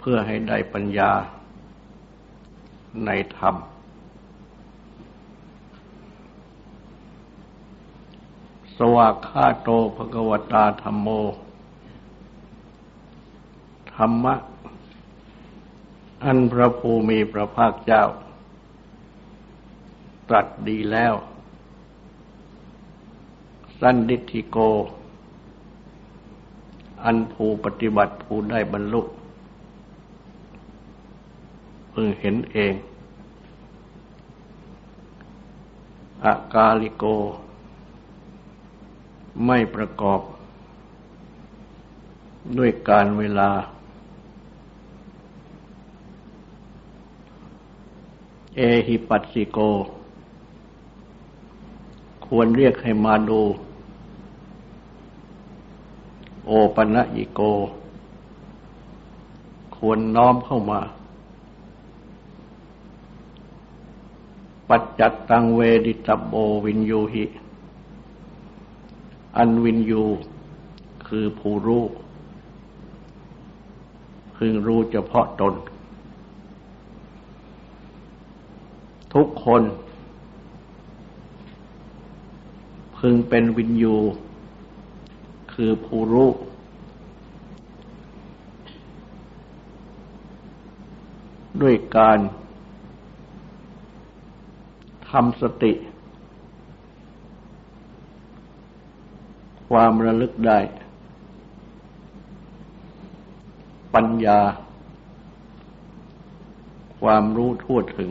เพื่อให้ได้ปัญญาในธรรม สวากขาโตภกวตาธรรมโม ธรรมะ อันพระภูมิพระภาคเจ้า ตรัสดีแล้ว สันดิธิโก อันภูปฏิบัติภูได้บรรลุ พึงเห็นเองอากาลิโก ไม่ประกอบ ด้วยการเวลา เอหิปัสสิโก ควรเรียกให้มาดู โอปัญญิโก ควรน้อมเข้ามา ปัจจัตตังเวดิตโบวินยูหิ อันวินยูคือผู้รู้พึงรู้เฉพาะตน ทุกคน พึงเป็นวินยูคือผู้รู้ด้วยการ ทำสติ ความระลึกได้ ปัญญา ความรู้ทั่วถึง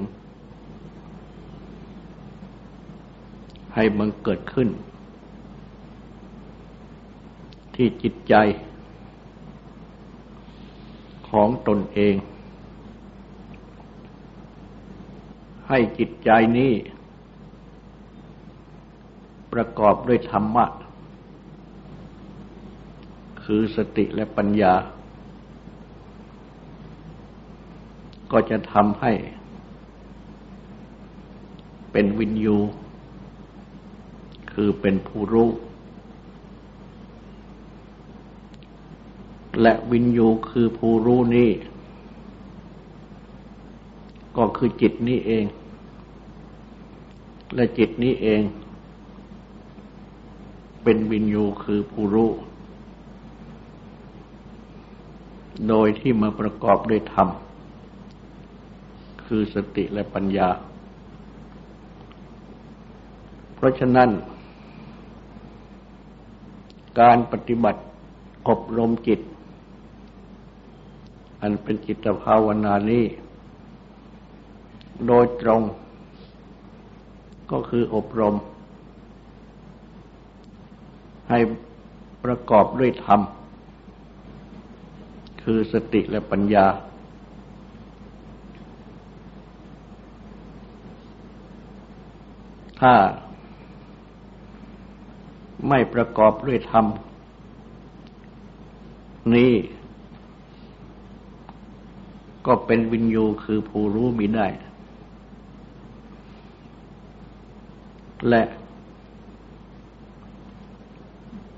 ให้มันเกิดขึ้น ที่จิตใจของตนเอง ให้จิตใจนี้ ประกอบด้วยธรรมะ คือสติและปัญญา ก็จะทำให้ เป็นวินยู คือเป็นผู้รู้ และวินยูคือผู้รู้นี้ก็คือจิตนี้เอง และจิตนี้เอง เป็นวินยูคือผู้รู้ โดยที่มาประกอบด้วยธรรม คือสติและปัญญา เพราะฉะนั้น การปฏิบัติอบรมจิต อันเป็นจิตภาวนานี้ โดยตรง ก็คืออบรม ให้ประกอบด้วยธรรม คือสติและปัญญา ถ้าไม่ประกอบด้วยธรรม นี้ก็เป็นวิญญูคือผู้รู้มีได้ และ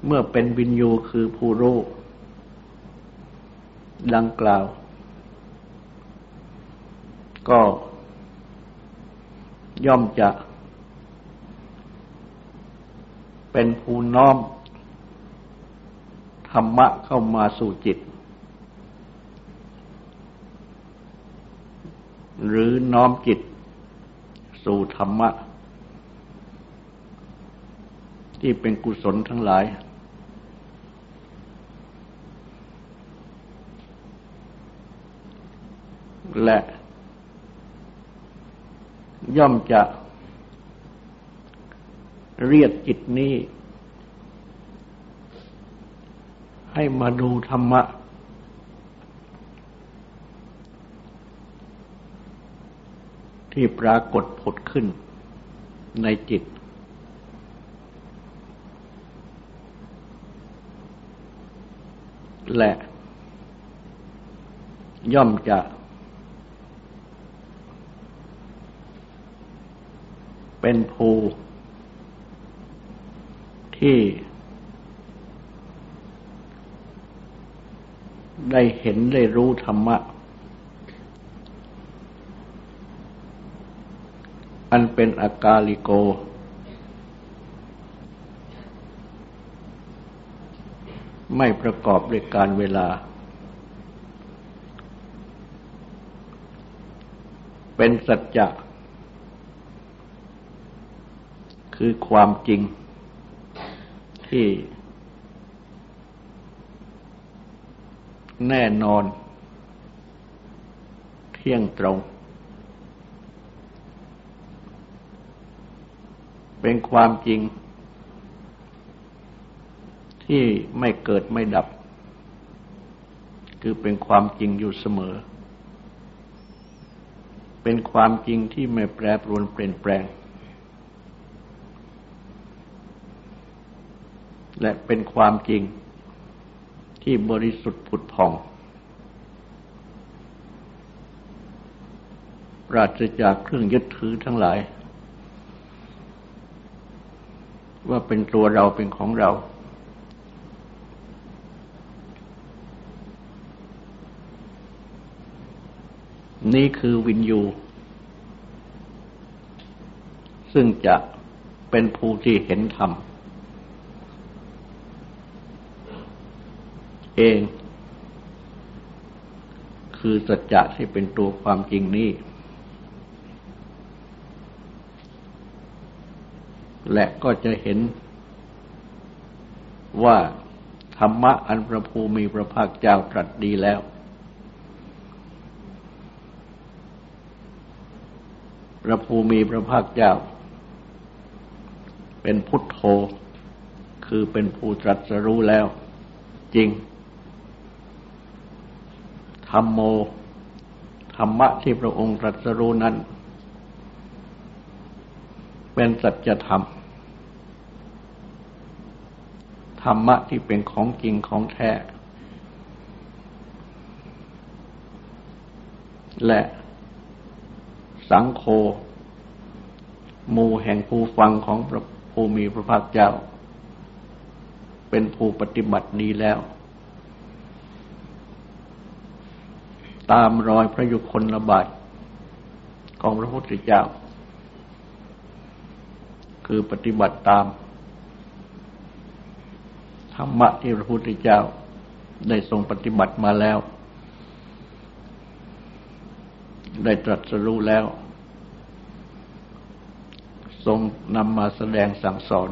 เมื่อเป็นวินยูคือผู้รู้ดังกล่าว ก็ ย่อมจะ เป็นผู้น้อม ธรรมะเข้ามาสู่จิต หรือน้อมจิต สู่ธรรมะ ที่เป็นกุศลทั้งหลาย และย่อมจะเรียกจิตนี้ ให้มาดูธรรมะ ที่ปรากฏผลขึ้นในจิต และ ย่อมจะ เป็นภูที่ได้เห็นได้รู้ธรรมะ อันเป็นอากาลิโก ไม่ประกอบด้วยการเวลา เป็นสัจจะคือความจริงที่แน่นอน เที่ยงตรง เป็นความจริง ที่ไม่เกิดไม่ดับ คือเป็นความจริงอยู่เสมอ เป็นความจริงที่ไม่แปรปรวนเปลี่ยนแปลง และเป็นความจริงที่บริสุทธิ์ผุดผ่อง ปราศจากเครื่องยึดถือทั้งหลาย ว่าเป็นตัวเราเป็นของเรา นี่คือวินยู ซึ่งจะเป็นผู้ที่เห็นธรรม เอง คือสัจจะที่เป็นตัวความจริงนี้ และก็จะเห็นว่าธรรมะอันพระภูมิพระภาคเจ้าตรัสดีแล้ว ระภูมิพระภาคเจ้า เป็นพุทโธ คือเป็นผู้ตรัสรู้แล้ว จริงธรรมโม ธรรมะที่พระองค์ตรัสรู้นั้น เป็นสัจธรรม ธรรมะที่เป็นของจริงของแท้และ สังโฆมูแห่งผู้ฟังของพระภูมิพระภาคเจ้า เป็นผู้ปฏิบัติดีแล้ว ตามรอยพระยุคลบาทของพระพุทธเจ้า คือปฏิบัติตาม ธรรมะที่พระพุทธเจ้าได้ทรงปฏิบัติมาแล้ว ได้ตรัสรู้แล้ว ทรงนำมาแสดงสั่งสอน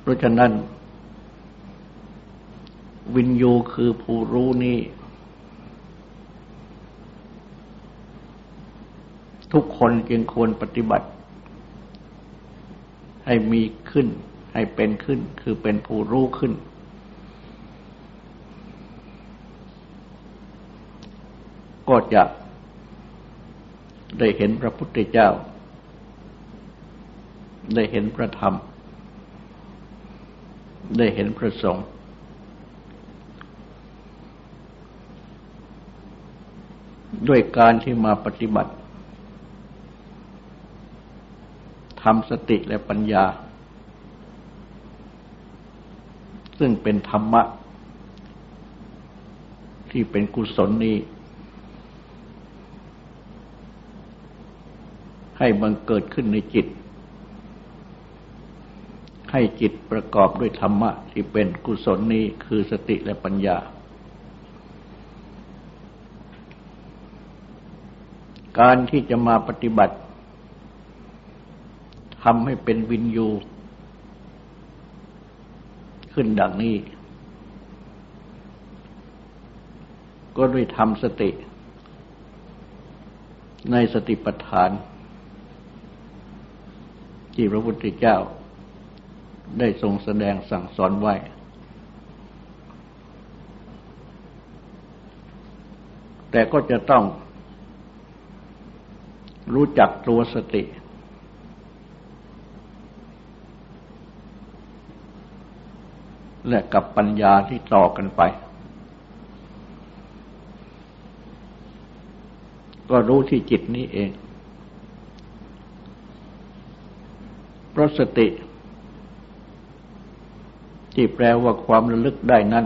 เพราะฉะนั้น วินยูคือผู้รู้นี้ ทุกคนจึงควรปฏิบัติ ให้มีขึ้น ให้เป็นขึ้น คือเป็นผู้รู้ขึ้นก็จะ ได้เห็นพระพุทธเจ้า ได้เห็นพระธรรม ได้เห็นพระสงฆ์ด้วยการที่มาปฏิบัติทำสติและปัญญา ซึ่งเป็นธรรมะ ที่เป็นกุศลนี้ ให้บังเกิดขึ้นในจิต ให้จิตประกอบด้วยธรรมะที่เป็นกุศลนี้คือสติและปัญญา การที่จะมาปฏิบัติทำให้เป็นวินยู ขึ้นดังนี้ ก็ด้วยทำสติ ในสติปัฏฐาน ที่พระพุทธเจ้า ได้ทรงแสดงสั่งสอนไว้ แต่ก็จะต้องรู้จักตัวสติ และกับปัญญาที่ต่อกันไป ก็รู้ที่จิตนี้เอง เพ ราะสติ ที่แปลว่าความระลึกได้นั้น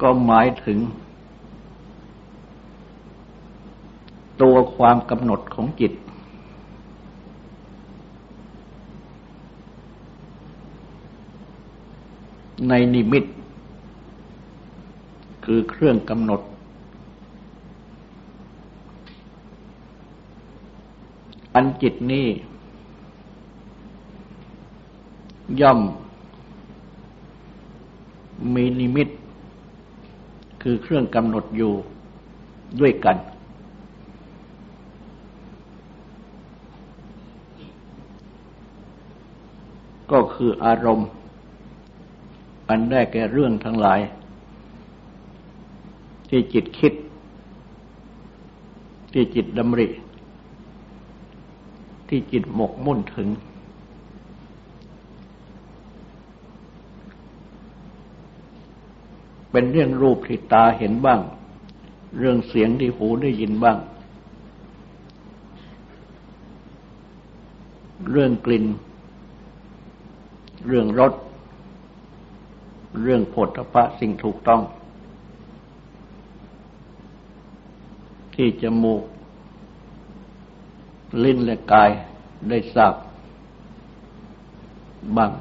ก็หมายถึง ตัวความกำหนดของจิต ในนิมิต คือเครื่องกำหนด อันจิตนี้ ย่อม มีนิมิต คือเครื่องกำหนดอยู่ด้วยกัน ก็คืออารมณ์ อันได้แก่เรื่องทั้งหลาย ที่จิตคิด ที่จิตดำริ ที่จิตหมกมุ่นถึง เป็นเรื่องรูปที่ตาเห็นบ้าง เรื่องเสียงที่หูได้ยินบ้าง เรื่องกลิ่น เรื่องรส เรื่องผลพระสิ่งถูกต้อง ที่จมูก ลิ้นและกายได้ทราบบ้าง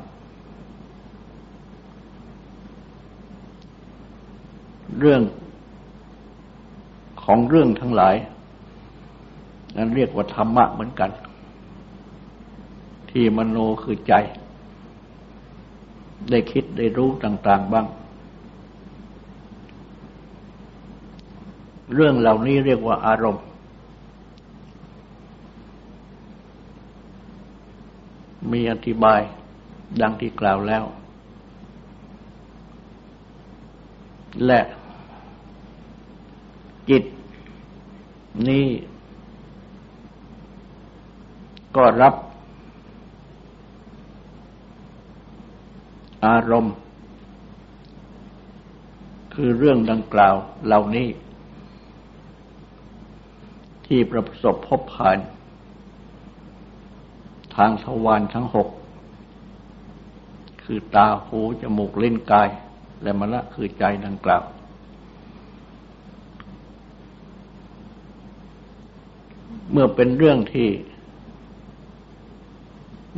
เรื่องของเรื่องทั้งหลาย นั้นเรียกว่าธรรมะเหมือนกัน ที่มโนคือใจ ได้คิดได้รู้ต่าง ๆ บ้าง เรื่องเหล่านี้เรียกว่าอารมณ์ มีอธิบายดังที่กล่าวแล้ว และจิตนี้ก็รับอารมณ์ คือเรื่องดังกล่าวเหล่านี้ ที่ประสบพบผ่าน ทางทวารค์ทั้งหก คือตาหูจมูกเล่นกาย และมรณะคือใจดังกล่าว เมื่อเป็นเรื่องที่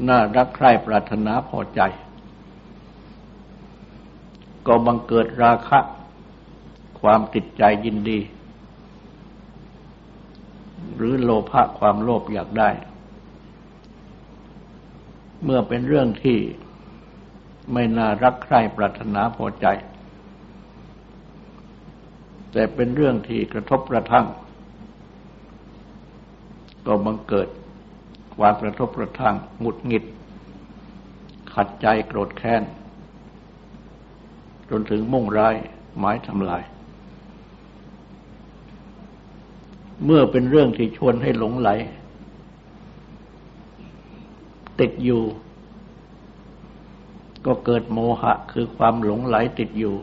น่ารักใคร่ปรารถนาพอใจ ก็บังเกิดราคะ ความติดใจยินดี หรือโลภะความโลภอยากได้ เมื่อเป็นเรื่องที่ไม่น่ารักใคร่ปรารถนาพอใจ แต่เป็นเรื่องที่กระทบกระทั่ง ก็บังเกิดความกระทบกระทั่งหงุดหงิด ขัดใจโกรธแค้น จนถึงมุ่งร้ายหมายทำลาย เมื่อเป็นเรื่องที่ชวนให้หลงไหล ติดอยู่ ก็เกิดโมหะคือความหลงไหลติดอยู่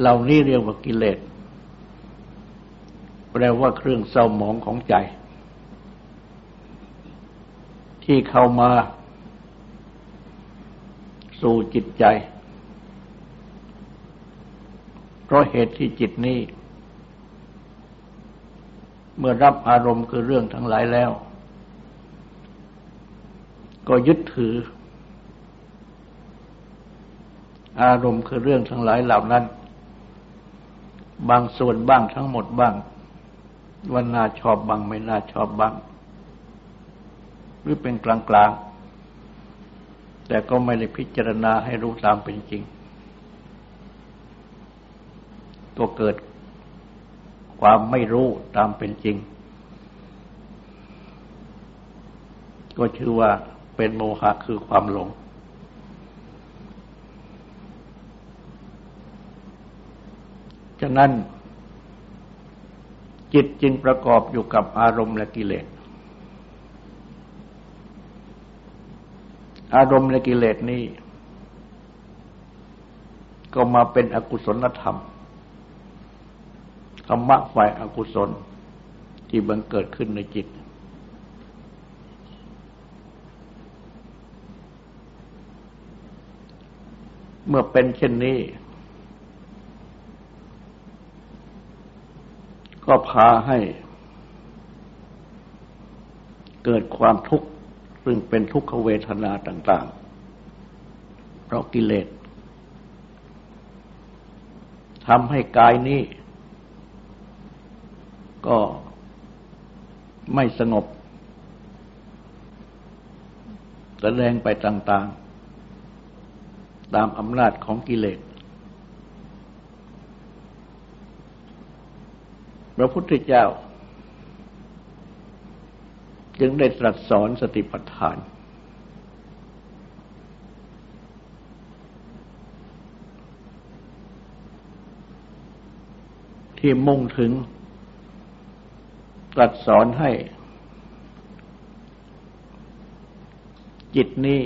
เหล่านี้เรียกว่ากิเลส แปลว่าเครื่องเศร้าหมองของใจ ที่เข้ามาสู่จิตใจ เพราะเหตุที่จิตนี้ เมื่อรับอารมณ์คือเรื่องทั้งหลายแล้ว ก็ยึดถือ อารมณ์คือเรื่องทั้งหลายเหล่านั้น บางส่วนบ้างทั้งหมดบ้างว่าน่าชอบบ้างไม่น่าชอบบ้าง หรือเป็นกลางๆ แต่ก็ไม่ได้พิจารณาให้รู้ตามเป็นจริง ก็เกิด ความไม่รู้ตามเป็นจริง ก็ชื่อว่าเป็นโมหะคือความหลง ฉะนั้น จิตจึงประกอบอยู่กับอารมณ์และกิเลส อารมณ์และกิเลสนี้ ก็มาเป็นอกุศลธรรม ธรรมะฝ่ายอากุศลที่บังเกิดขึ้นในจิต เมื่อเป็นเช่นนี้ ก็พาให้เกิดความทุกข์ซึ่งเป็นทุกขเวทนาต่าง ๆ เพราะกิเลสทำให้กายนี้ ก็ไม่สงบ แสดงไปต่างๆ ตามอำนาจของกิเลส พระพุทธเจ้า จึงได้ตรัสสอนสติปัฏฐาน ที่มุ่งถึง ตรัสสอนให้ จิตนี้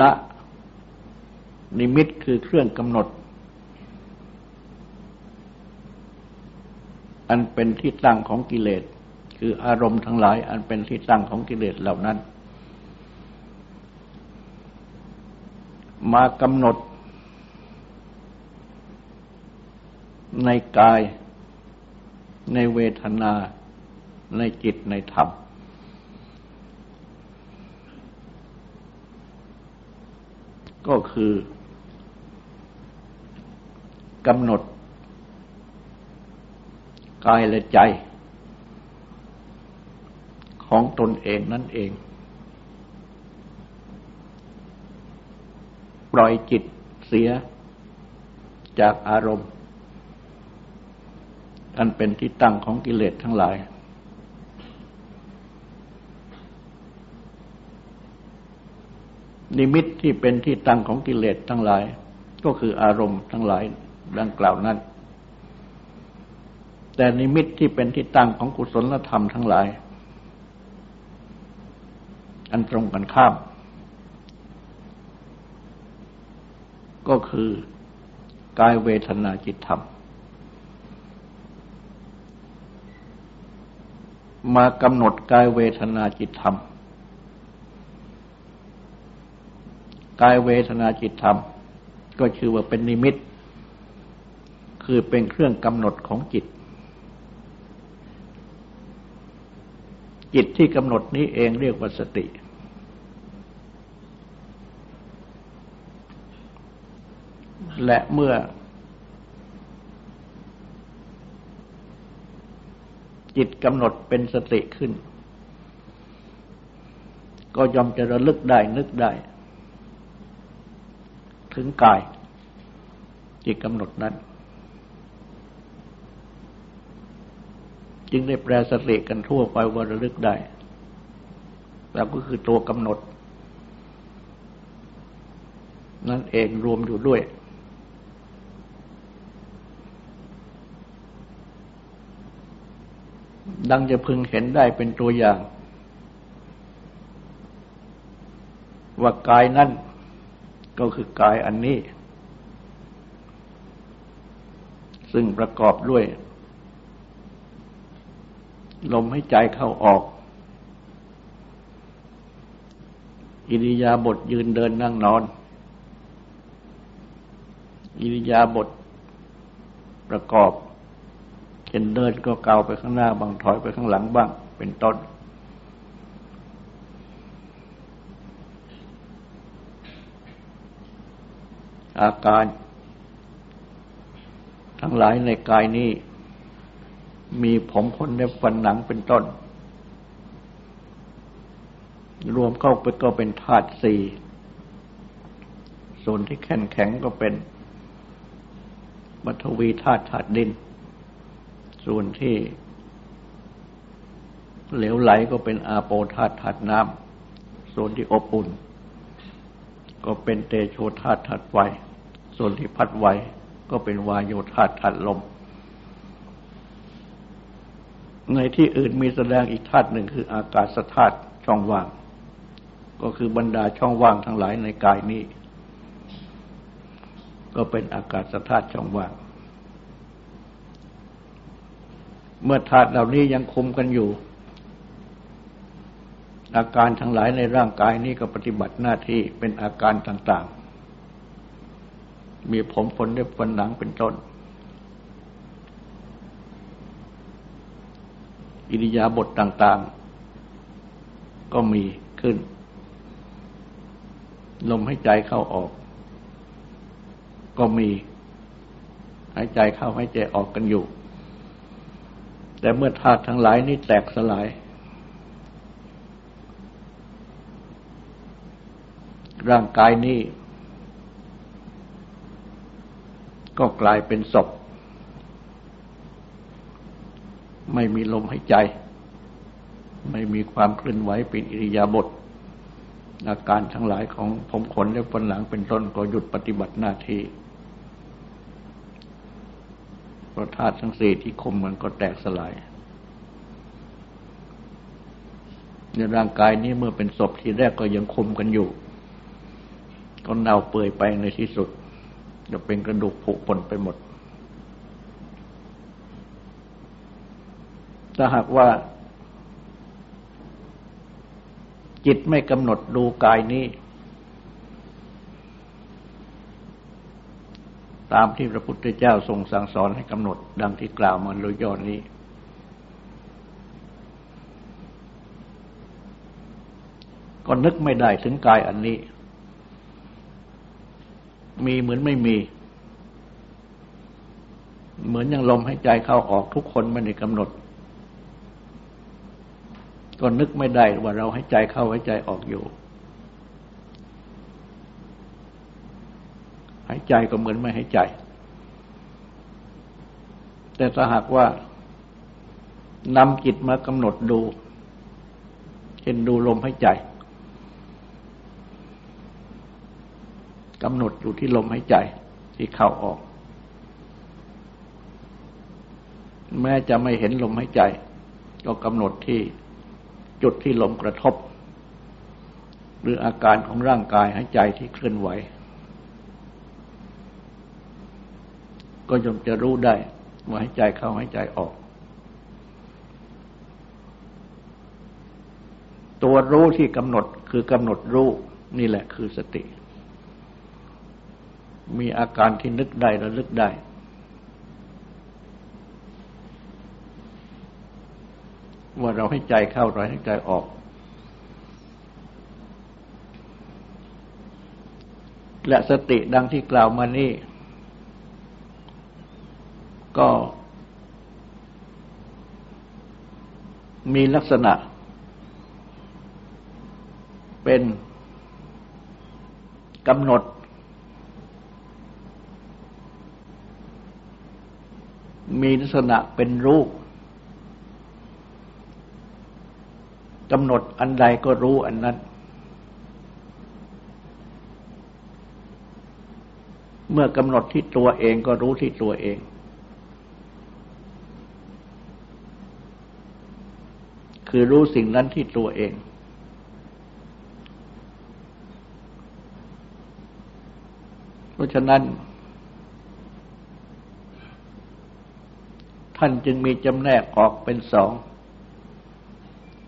ละ นิมิตคือเครื่องกำหนด อันเป็นที่ตั้งของกิเลส คืออารมณ์ทั้งหลาย อันเป็นที่ตั้งของกิเลสเหล่านั้น มากำหนด ในกาย ในเวทนา ในจิตในธรรม ก็คือกำหนด กายและใจ ของตนเองนั่นเอง ปล่อยจิตเสียจากอารมณ์ อันเป็นที่ตั้งของกิเลสทั้งหลาย นิมิตที่เป็นที่ตั้งของกิเลสทั้งหลาย ก็คืออารมณ์ทั้งหลายดังกล่าวนั้น แต่นิมิตที่เป็นที่ตั้งของกุศลธรรมทั้งหลาย อันตรงกันข้าม ก็คือกายเวทนาจิตธรรม มากำหนดกายเวทนาจิตธรรม กายเวทนาจิตธรรม ก็ชื่อว่าเป็นนิมิต คือเป็นเครื่องกำหนดของจิต จิตที่กำหนดนี้เองเรียกว่าสติ และเมื่อ จิตกำหนดเป็นสติขึ้น ก็ยอมจะระลึกได้นึกได้ ถึงกาย จิตกำหนดนั้น จึงได้แปลสติกันทั่วไปว่าระลึกได้แล้วก็คือตัวกำหนด นั่นเองรวมอยู่ด้วย ดังจะพึงเห็นได้เป็นตัวอย่าง ว่ากายนั่นก็คือกายอันนี้ ซึ่งประกอบด้วย ลมให้ใจเข้าออก อิริยาบถยืนเดินนั่งนอน อิริยาบถประกอบ เช่นเดินก็เกาไปข้างหน้าบ้างถอยไปข้างหลังบ้าง เป็นต้น อาการ ทั้งหลายในกายนี้ มีผมขนในฟันหนังเป็นต้น รวมเข้าไปก็เป็นธาตุสี่ส่วนที่แข็งแข็งก็เป็นมัทวีธาตุธาตุดิน ส่วนที่เหลวไหลก็เป็นอาโปธาตุธาตุน้ำส่วนที่อบอุ่น ก็เป็นเตโชธาตุธาตุไฟ ส่วนที่พัดไวก็เป็นวายโยธาตุธาตุลม ในที่อื่นมีแสดงอีกธาตุหนึ่งคืออากาศธาตุช่องว่าง ก็คือบรรดาช่องว่างทั้งหลายในกายนี้ ก็เป็นอากาศธาตุช่องว่าง เมื่อธาตุเหล่านี้ยังคุมกันอยู่ อาการทั้งหลายในร่างกายนี้ก็ปฏิบัติหน้าที่เป็นอาการต่าง ๆ มีผมขนเล็บฟันหนังเป็นต้น อิริยาบถต่าง ๆ ก็มีขึ้น ลมให้ใจเข้าออก ก็มี หายใจเข้าหายใจออกกันอยู่ แต่เมื่อธาตุทั้งหลายนี้แตกสลาย ร่างกายนี้ก็กลายเป็นศพ ไม่มีลมหายใจ ไม่มีความเคลื่อนไหวเป็นอิริยาบถอาการทั้งหลายของผมขนและฟันหลังเป็นต้นก็หยุดปฏิบัติหน้าที่ ราะธาตุทั้งสี่ที่คมมันก็แตกสลาย ในร่างกายนี้เมื่อเป็นศพทีแรกก็ยังคมกันอยู่ ก็เน่าเปื่อยไปในที่สุด จะเป็นกระดูกผุปนไปหมด ถ้าหากว่า จิตไม่กำหนดดูกายนี้ ตามที่พระพุทธเจ้าทรงสั่งสอนให้กำหนดดังที่กล่าวมาโดยย่อนี้ ก็นึกไม่ได้ถึงกายอันนี้ มีเหมือนไม่มี เหมือนอย่างลมให้ใจเข้าออกทุกคนไม่ได้กำหนด ก็นึกไม่ได้ว่าเราให้ใจเข้าให้ใจออกอยู่หาย ใจก็เหมือนไม่ให้ใจ แต่ถ้าหากว่านำจิตมากำหนดดู เช่นดูลมให้ใจกำหนดอยู่ที่ลมหายใจที่เข้าออก แม้จะไม่เห็นลมหายใจ ก็กำหนดที่จุดที่ลมกระทบ หรืออาการของร่างกายหายใจที่เคลื่อนไหว ก็ย่อมจะรู้ได้ว่าหายใจเข้าหายใจออก ตัวรู้ที่กำหนดคือกำหนดรู้นี่แหละคือสติ มีอาการที่นึกได้ระลึกได้ ว่าเราให้ใจเข้าเราให้ใจออก และสติดังที่กล่าวมานี่ ก็ มีลักษณะ เป็นกำหนด มีลักษณะเป็นรูปกำหนดอันใดก็รู้อันนั้น เมื่อกำหนดที่ตัวเองก็รู้ที่ตัวเอง คือรู้สิ่งนั้นที่ตัวเอง เพราะฉะนั้น ท่านจึงมีจำแนกออกเป็นสอง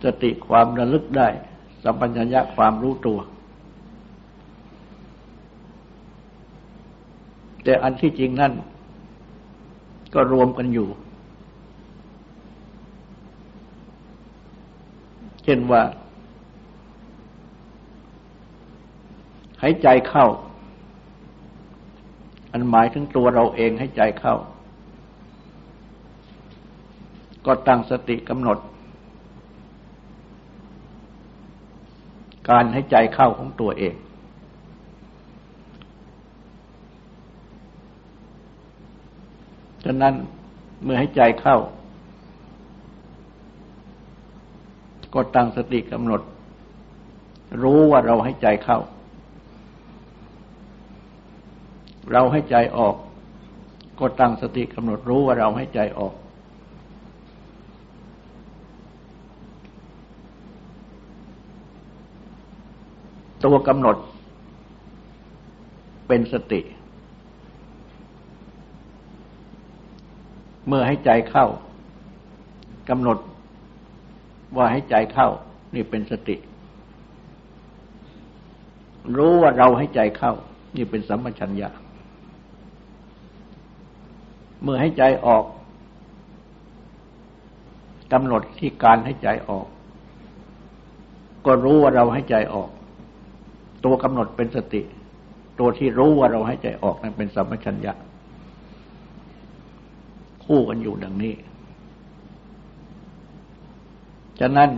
สติความระลึกได้ สัมปัญญะความรู้ตัว แต่อันที่จริงนั่นก็รวมกันอยู่ เช่นว่า หายใจเข้า อันหมายถึงตัวเราเองให้ใจเข้า ก็ตั้งสติกำหนด การให้ใจเข้าของตัวเองฉะนั้นเมื่อให้ใจเข้า ก็ตั้งสติกำหนด รู้ว่าเราให้ใจเข้า เราให้ใจออก ก็ตั้งสติกำหนดรู้ว่าเราให้ใจออก ตัวกำหนด เป็นสติ เมื่อให้ใจเข้ากำหนด ว่าให้ใจเข้า นี่เป็นสติ รู้ว่าเราให้ใจเข้า นี่เป็นสัมปชัญญะเมื่อให้ใจออกกำหนดที่การให้ใจออก ก็รู้ว่าเราให้ใจออก ตัวกำหนดเป็นสติ ตัวที่รู้ว่าเราให้ใจออกนั้นเป็นสัมปชัญญะ คู่กันอยู่ดังนี้ ฉะนั้น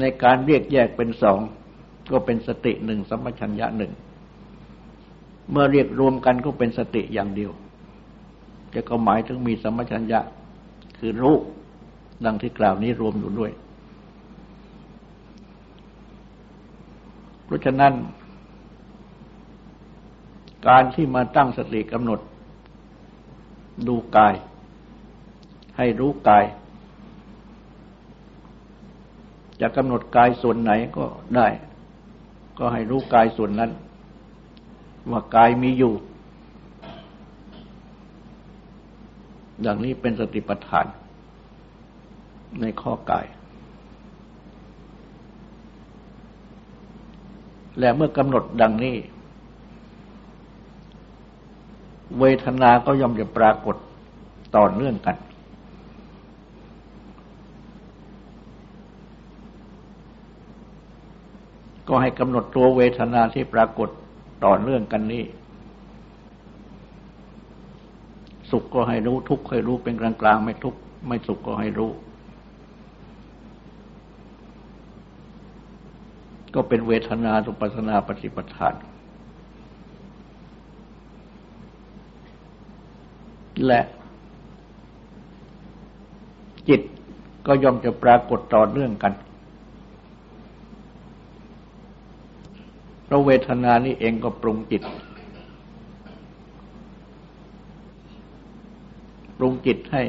ในการเรียกแยกเป็นสองก็เป็นสติหนึ่งสัมปชัญญะหนึ่ง เมื่อเรียกรวมกันก็เป็นสติอย่างเดียว จะก็หมายถึงมีสัมปชัญญะ คือรู้ดังที่กล่าวนี้รวมอยู่ด้วย เพราะฉะนั้น การที่มาตั้งสติกำหนด ดูกาย ให้รู้กาย จะกำหนดกายส่วนไหนก็ได้ ก็ให้รู้กายส่วนนั้น ว่ากายมีอยู่ ดังนี้เป็นสติปัฏฐาน ในข้อกาย และเมื่อกำหนดดังนี้ เวทนาก็ย่อมจะปรากฏต่อเนื่องกัน ก็ให้กำหนดตัวเวทนาที่ปรากฏต่อเนื่องกันนี้ สุขก็ให้รู้ทุกข์ให้รู้เป็นกลางกลางไม่ทุกข์ไม่สุขก็ให้รู้ ก็เป็นเวทนาสุปัสนาปฏิปทาน และจิตก็ย่อมจะปรากฏต่อเนื่องกัน เพราะเวทนานี้เองก็ปรุงจิต ปรุงจิตให้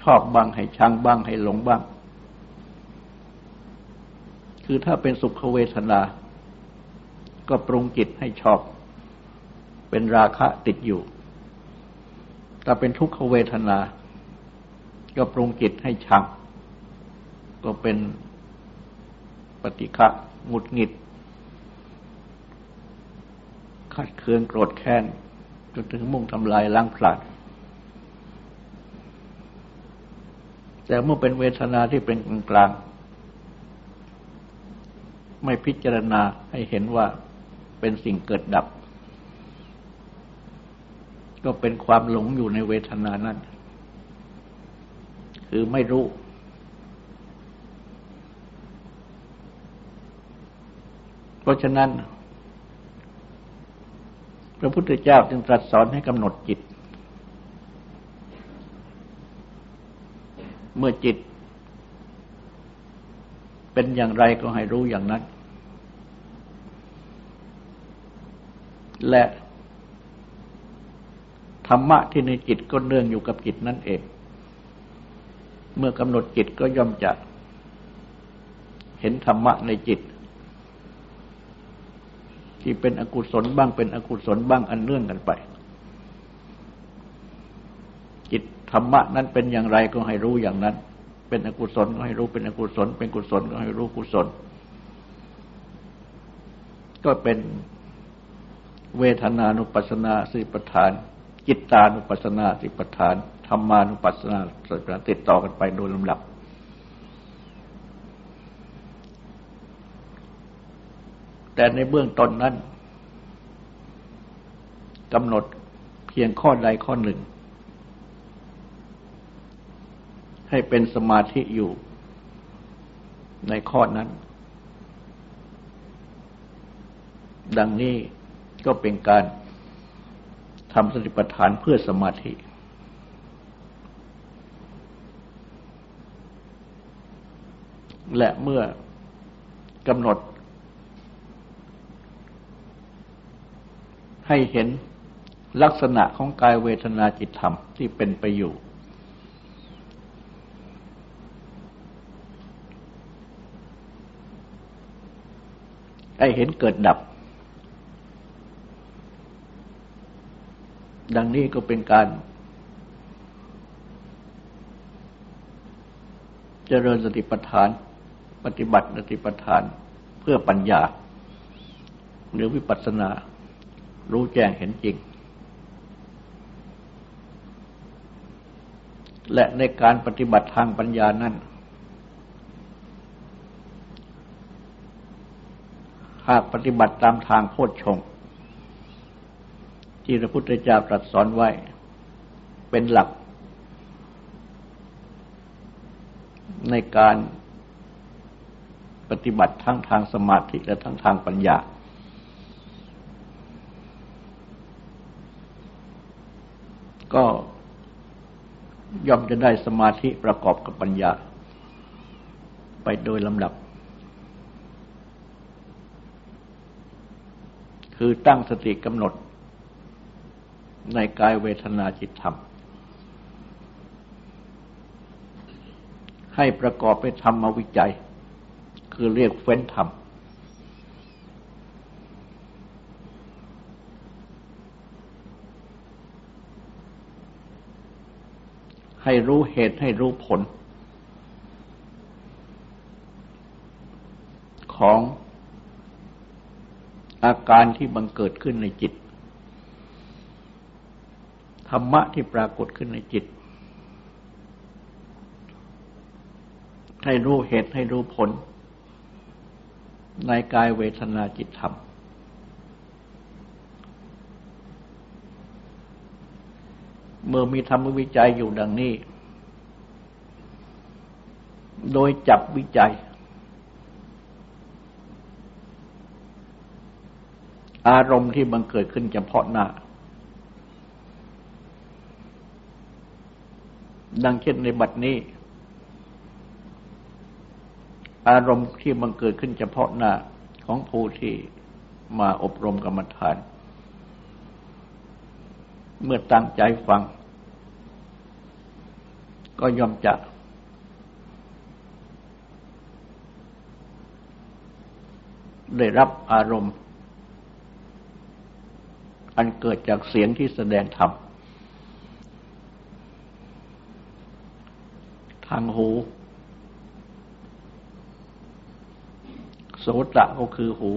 ชอบบ้างให้ชังบ้างให้หลงบ้าง คือถ้าเป็นสุขเวทนา ก็ปรุงจิตให้ชอบ เป็นราคะติดอยู่ ถ้าเป็นทุกขเวทนา ก็ปรุงจิตให้ชัง ก็เป็น ปฏิฆะหงุดหงิดขัดเคืองโกรธแค้นจนถึงมุ่งทำลายล้างผลาญแต่เมื่อเป็นเวทนาที่เป็นกลางไม่พิจารณาให้เห็นว่าเป็นสิ่งเกิดดับ ก็เป็นความหลงอยู่ในเวทนานั้น คือไม่รู้ เพราะฉะนั้น พระพุทธเจ้าจึงตรัสสอนให้กำหนดจิต เมื่อจิต เป็นอย่างไรก็ให้รู้อย่างนั้น และธรรมะที่ในจิตก็เนื่องอยู่กับจิตนั่นเอง เมื่อกำหนดจิตก็ย่อมจะเห็นธรรมะในจิต ที่เป็นอกุศลบ้างเป็นอกุศลบ้างอันเนื่องกันไป จิตธรรมะนั้นเป็นอย่างไรก็ให้รู้อย่างนั้น เป็นอกุศลก็ให้รู้เป็นอกุศล เป็นกุศลก็ให้รู้กุศล ก็เป็นเวทนานุปัสนาสิปทาน จิตตานุปัสนาสิปทานธรรมานุปัสนาสิปทานติดต่อกันไปโดยลำดับ แต่ในเบื้องต้นนั้นกำหนดเพียงข้อใดข้อหนึ่ง ให้เป็นสมาธิอยู่ในข้อนั้น ดังนี้ก็เป็นการทำสติปัฏฐานเพื่อสมาธิ และเมื่อกำหนด ให้เห็นลักษณะของกายเวทนาจิตธรรมที่เป็นไปอยู่ ให้เห็นเกิดดับ ดังนี้ก็เป็นการ เจริญสติปัฏฐาน ปฏิบัติสติปัฏฐานเพื่อปัญญา หรือวิปัสสนา รู้แจ้งเห็นจริง และในการปฏิบัติทางปัญญานั้น หากปฏิบัติตามทางโพชฌงที่พระพุทธเจ้าตรัสสอนไว้ เป็นหลัก ในการปฏิบัติทั้งทางสมาธิและทั้งทางปัญญา ก็ ย่อมจะได้สมาธิประกอบกับปัญญา ไปโดยลำดับ คือตั้งสติกำหนด ในกายเวทนาจิตธรรม ให้ประกอบไปธรรมวิจัย คือเรียกเฟ้นธรรม ให้รู้เหตุให้รู้ผล ของอาการที่บังเกิดขึ้นในจิต ธรรมะที่ปรากฏขึ้นในจิต ให้รู้เหตุให้รู้ผล ในกายเวทนาจิตธรรม เมื่อมีธรรมวิจัยอยู่ดังนี้ โดยจับวิจัย อารมณ์ที่บังเกิดขึ้นเฉพาะหน้า ดังเช่นในบัดนี้ อารมณ์ที่บังเกิดขึ้นเฉพาะหน้าของผู้ที่มาอบรมกรรมฐาน เมื่อตั้งใจฟัง ก็ย่อมจะได้รับอารมณ์ อันเกิดจากเสียงที่แสดงธรรมทางหู โสตะก็คือหู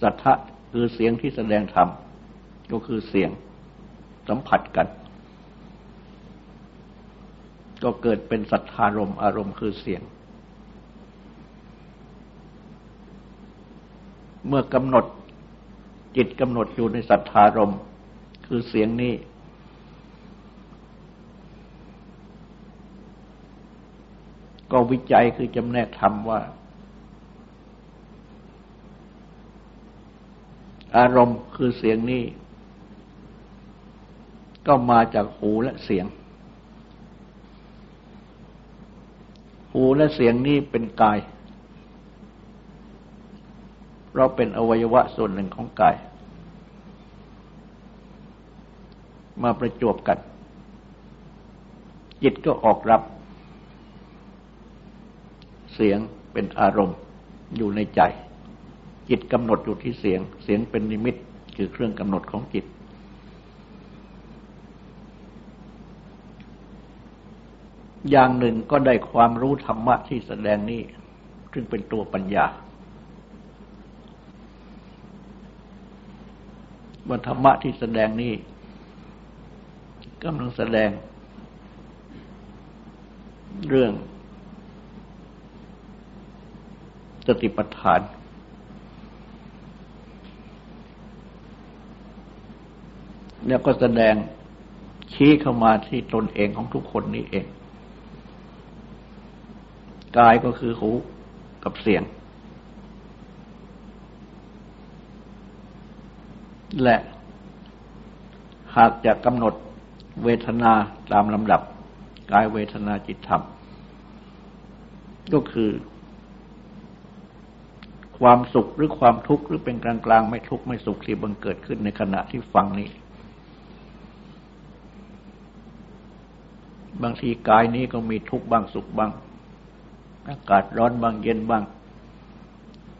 สัทธะคือเสียงที่แสดงธรรม ก็คือเสียงสัมผัสกัน ก็เกิดเป็นสัทธารมอารมณ์คือเสียง เมื่อกำหนดจิตกำหนดอยู่ในสัทธารมคือเสียงนี้ ก็วิจัยคือจำแนกธรรมว่า อารมณ์คือเสียงนี้ ก็มาจากหูและเสียง หูและเสียงนี้เป็นกาย เพราะเป็นอวัยวะส่วนหนึ่งของกาย มาประจวบกัน จิตก็ออกรับ เสียงเป็นอารมณ์อยู่ในใจ จิตกำหนดอยู่ที่เสียง เสียงเป็นนิมิตคือเครื่องกำหนดของจิต อย่างหนึ่งก็ได้ความรู้ธรรมะที่แสดงนี้ ซึ่งเป็นตัวปัญญาว่าธรรมะที่แสดงนี้กำลังแสดง เรื่องสติปัฏฐาน แล้วก็แสดงชี้เข้ามาที่ตนเองของทุกคนนี้เอง กายก็คือหูกับเสียง และ หากจะกำหนดเวทนาตามลำดับ กายเวทนาจิตธรรม ก็คือ ความสุขหรือความทุกข์หรือเป็นกลางกลางไม่ทุกข์ไม่สุขที่บังเกิดขึ้นในขณะที่ฟังนี้ บางทีกายนี้ก็มีทุกข์บ้างสุขบ้าง อากาศร้อนบ้างเย็นบ้าง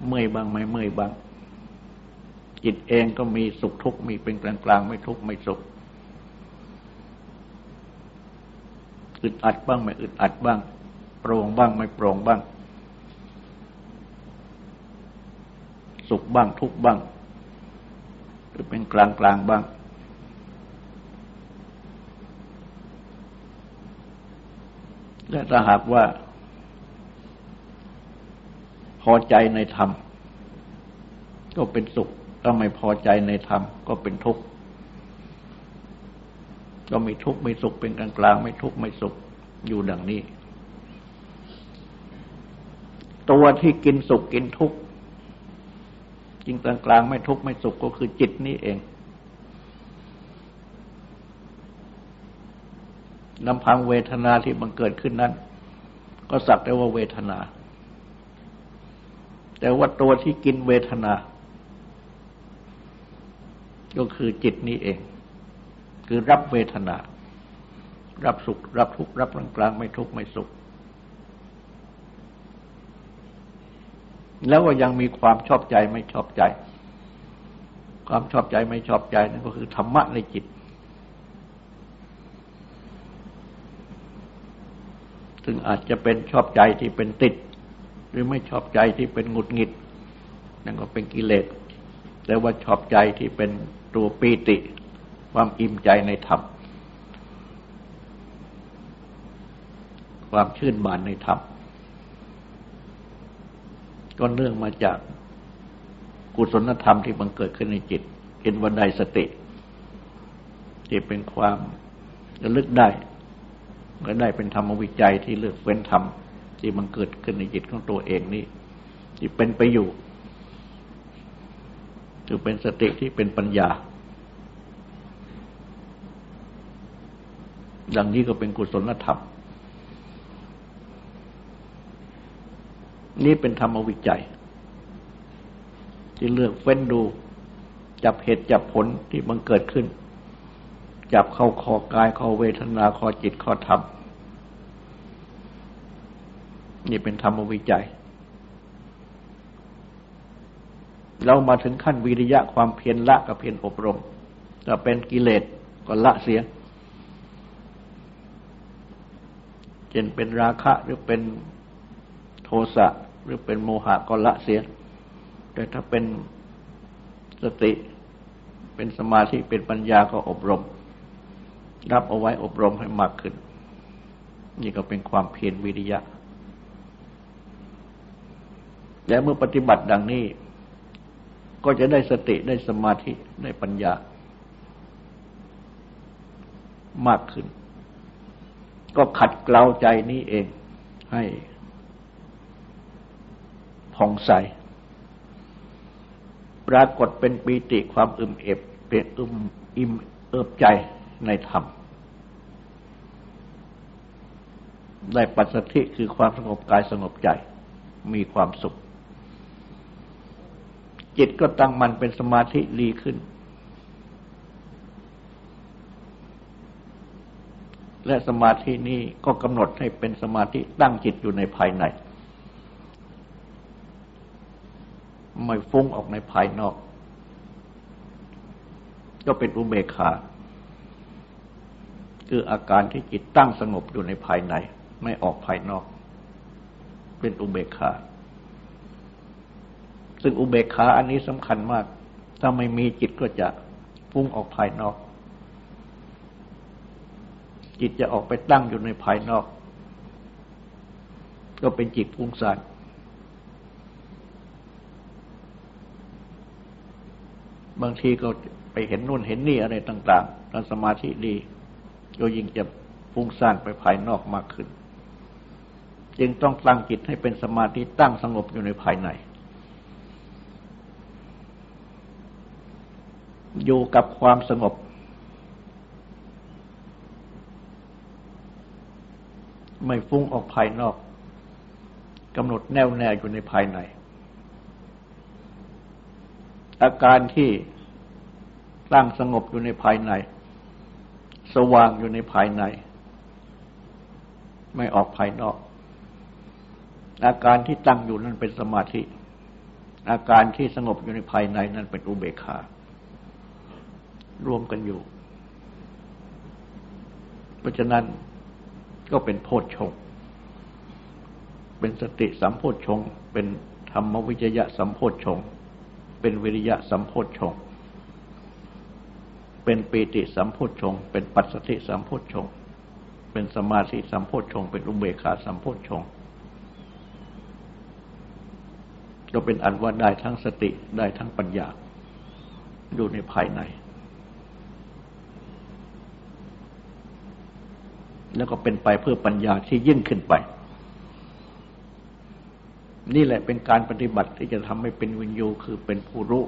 เมื่อยบ้างไม่เมื่อยบ้าง จิตเองก็มีสุขทุกข์มีเป็นกลางกลางไม่ทุกข์ไม่สุขอึดอัดบ้างไม่อึดอัดบ้าง โปร่งบ้างไม่โปร่งบ้าง สุขบ้างทุกบ้างหรือเป็นกลางกลางบ้าง และถ้าหากว่า อใจในธรรม ก็เป็นสุข ถ้าไม่พอใจในธรรม ก็เป็นทุกข์ ก็มีทุกข์ไม่สุขเป็นกลางกลางไม่ทุกข์ไม่สุขอยู่ดังนี้ ตัวที่กินสุขกินทุกข์จริงกลางกลางไม่ทุกข์ไม่สุขก็คือจิตนี้เองลำพังเวทนาที่มันเกิดขึ้นนั้น ก็สักแต่ว่าเวทนา แต่ว่าตัวที่กินเวทนา ก็คือจิตนี้เอง คือรับเวทนา รับสุข รับทุกข์ รับกลางกลางไม่ทุกข์ ไม่สุข แล้วก็ยังมีความชอบใจไม่ชอบใจ ความชอบใจไม่ชอบใจนั่นก็คือธรรมะในจิตซึ่งอาจจะเป็นชอบใจที่เป็นติด หรือไม่ชอบใจที่เป็นหงุดหงิด นั่นก็เป็นกิเลส แต่ว่าชอบใจที่เป็นตัวปีติ ความอิ่มใจในธรรม ความชื่นบานในธรรม ก็เนื่องมาจากกุศลธรรมที่บังเกิดขึ้นในจิตเห็นวันใดสติที่เป็นความระลึกได้ก็ได้เป็นธรรมวิจัยที่เลือกเฟ้นธรรม ที่มันเกิดขึ้นในจิตของตัวเองนี้ที่เป็นไปอยู่คือเป็นสติที่เป็นปัญญา ดังนี้ก็เป็นกุศลธรรม นี่เป็นธรรมวิจัย ที่เลือกเฟ้นดู จับเหตุจับผลที่มันเกิดขึ้น จับเข้าคอกายคอเวทนาคอจิตคอธรรม นี่เป็นธรรมวิจัย เรามาถึงขั้นวิริยะความเพียรละกับเพียรอบรมถ้าเป็นกิเลสก็ละเสียเช่นเป็นราคะหรือเป็นโทสะหรือเป็นโมหะก็ละเสีย แต่ถ้าเป็นสติเป็นสมาธิเป็นปัญญาก็อบรม รับเอาไว้อบรมให้มากขึ้น นี่ก็เป็นความเพียรวิริยะ และเมื่อปฏิบัติดังนี้ ก็จะได้สติได้สมาธิได้ปัญญามากขึ้น ก็ขัดเกลาใจนี้เองให้ผ่องใส ปรากฏเป็นปีติความอึมเอบเป็นอึมอิ่มเอิบใจในธรรม ได้ปัสสธิคือความสงบกายสงบใจมีความสุข จิตก็ตั้งมันเป็นสมาธิดีขึ้น และสมาธินี้ก็กำหนดให้เป็นสมาธิตั้งจิตอยู่ในภายใน ไม่ฟุ้งออกในภายนอก ก็เป็นอุเบกขาคืออาการที่จิตตั้งสงบอยู่ในภายใน ไม่ออกภายนอก เป็นอุเบกขา ซึ่งอุเบกขาอันนี้สำคัญมาก ถ้าไม่มีจิตก็จะฟุ้งออกภายนอก จิตจะออกไปตั้งอยู่ในภายนอก ก็เป็นจิตฟุ้งซ่านบางทีก็ไปเห็นนู่นเห็นนี่อะไรต่างๆถ้าสมาธิดีก็ยิ่งจะฟุ้งซ่านไปภายนอกมากขึ้น จึงต้องตั้งจิตให้เป็นสมาธิตั้งสงบอยู่ในภายใน อยู่กับความสงบ ไม่ฟุ้งออกภายนอกกำหนดแน่วแน่อยู่ในภายใน อาการที่ตั้งสงบอยู่ในภายใน สว่างอยู่ในภายใน ไม่ออกภายนอก อาการที่ตั้งอยู่นั้นเป็นสมาธิ อาการที่สงบอยู่ในภายในนั้นเป็นอุเบกขา รวมกันอยู่ เพราะฉะนั้นก็เป็นโพชฌงเป็นสติสัมโพชฌงเป็นธรรมวิจยะสัมโพชฌงเป็นวิริยะสัมโพชฌงเป็นปีติสัมโพชฌงเป็นปัสสติสัมโพชฌงเป็นสมาธิสัมโพชฌงเป็นอุเบกขาสัมโพชฌงก็เป็นอันว่าได้ทั้งสติได้ทั้งปัญญาอยู่ในภายใน แล้วก็เป็นไปเพื่อปัญญาที่ยิ่งขึ้นไป นี่แหละเป็นการปฏิบัติที่จะทำให้เป็นวิญญูคือเป็นผู้รู้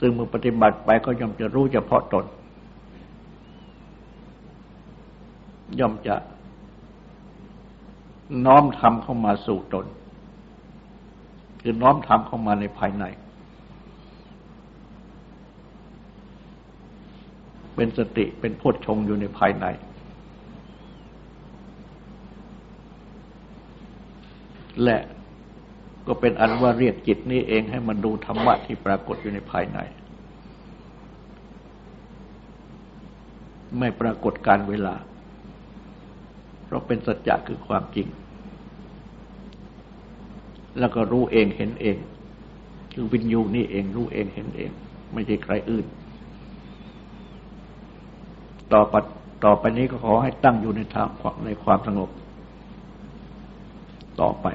ซึ่งเมื่อปฏิบัติไปก็ย่อมจะรู้เฉพาะตน ย่อมจะน้อมทำเข้ามาสู่ตน คือน้อมทำเข้ามาในภายใน เป็นสติเป็นโพชงอยู่ในภายใน และก็เป็นอันว่าเรียกจิตนี้เองให้มันดูธรรมะที่ปรากฏอยู่ในภายใน ไม่ปรากฏการเวลา เพราะเป็นสัจจะคือความจริง แล้วก็รู้เองเห็นเอง คือวิญญูนี่เองรู้เองเห็นเอง ไม่ใช่ใครอื่น ต่อไปต่อไปนี้ก็ขอให้ตั้งอยู่ในทางในความสงบ ต่อไป